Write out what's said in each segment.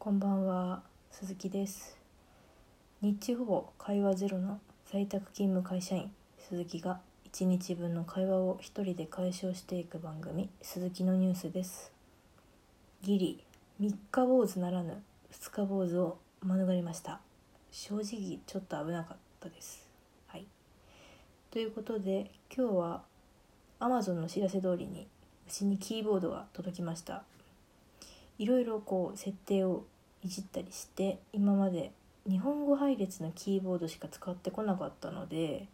こんばんは、鈴木です。日中ほぼ会話ゼロの在宅勤務会社員鈴木が1日分の会話を一人で解消していく番組鈴木のニュースです。ギリ3日坊主ならぬ2日坊主を免れました。正直ちょっと危なかったです。はい。ということで今日は Amazon の知らせ通りにうちにキーボードが届きました。いろいろこう設定をいじったりして今まで日本語配列のキーボードしか使ってこなかったので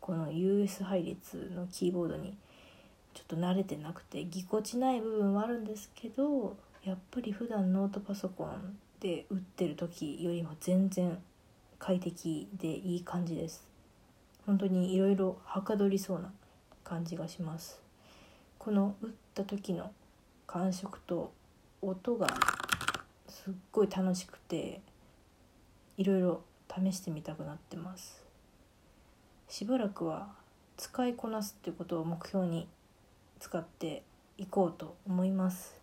この US 配列のキーボードにちょっと慣れてなくてぎこちない部分はあるんですけどやっぱり普段ノートパソコンで打ってる時よりも全然快適でいい感じです。本当にいろいろはかどりそうな感じがします。この打った時の感触と音がすっごい楽しくていろいろ試してみたくなってます。しばらくは使いこなすっていうことを目標に使っていこうと思います。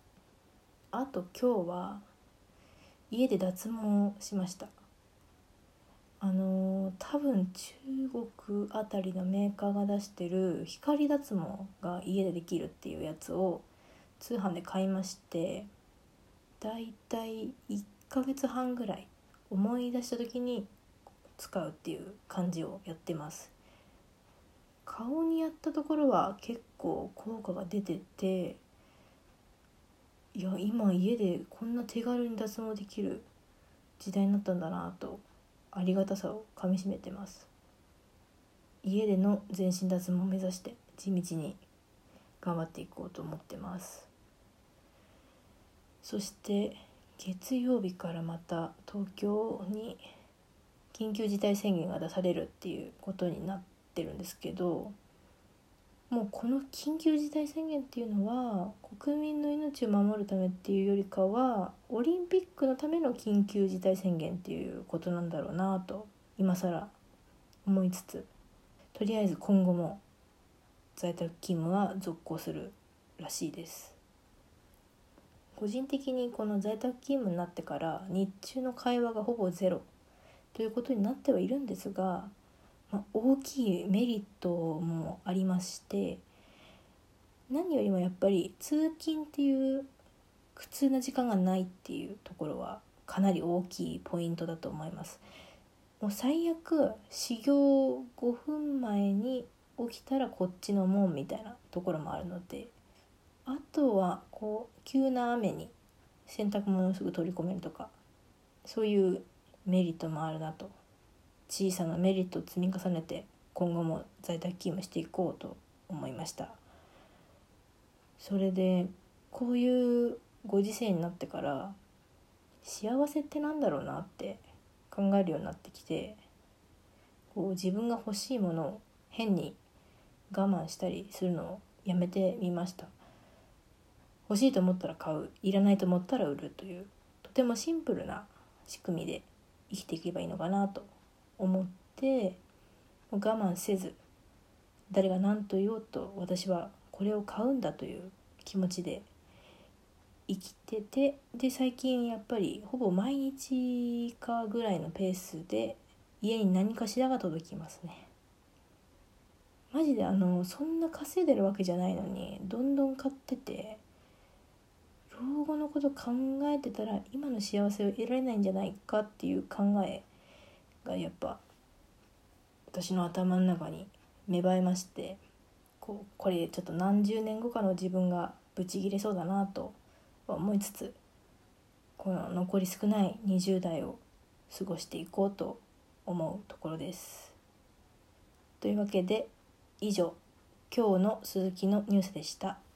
あと今日は家で脱毛しました。あのー多分中国あたりのメーカーが出してる光脱毛が家でできるっていうやつを通販で買いましてだいたい1ヶ月半ぐらい思い出した時に使うっていう感じをやってます。顔にやったところは結構効果が出てていや今家でこんな手軽に脱毛できる時代になったんだなとありがたさをかみしめてます。家での全身脱毛を目指して地道に頑張っていこうと思ってます。そして月曜日からまた東京に緊急事態宣言が出されるっていうことになってるんですけどもうこの緊急事態宣言っていうのは国民の命を守るためっていうよりかはオリンピックのための緊急事態宣言っていうことなんだろうなと今更思いつつとりあえず今後も在宅勤務は続行するらしいです。個人的にこの在宅勤務になってから日中の会話がほぼゼロということになってはいるんですが、まあ、大きいメリットもありまして何よりもやっぱり通勤っていう苦痛な時間がないっていうところはかなり大きいポイントだと思います。もう最悪始業5分前に起きたらこっちの門みたいなところもあるのであとはこう急な雨に洗濯物をすぐ取り込めるとかそういうメリットもあるなと。小さなメリットを積み重ねて今後も在宅勤務していこうと思いました。それでこういうご時世になってから幸せってなんだろうなって考えるようになってきてこう自分が欲しいものを変に我慢したりするのをやめてみました。欲しいと思ったら買う。いらないと思ったら売るというとてもシンプルな仕組みで生きていけばいいのかなと思って我慢せず誰が何と言おうと私はこれを買うんだという気持ちで生きててで最近やっぱりほぼ毎日かぐらいのペースで家に何かしらが届きますね。マジであのそんな稼いでるわけじゃないのにどんどん買ってて老後のこと考えてたら今の幸せを得られないんじゃないかっていう考えがやっぱ私の頭の中に芽生えましてこうこれちょっと何十年後かの自分がブチギレそうだなと思いつつこの残り少ない20代を過ごしていこうと思うところです。というわけで以上今日の鈴木のニュースでした。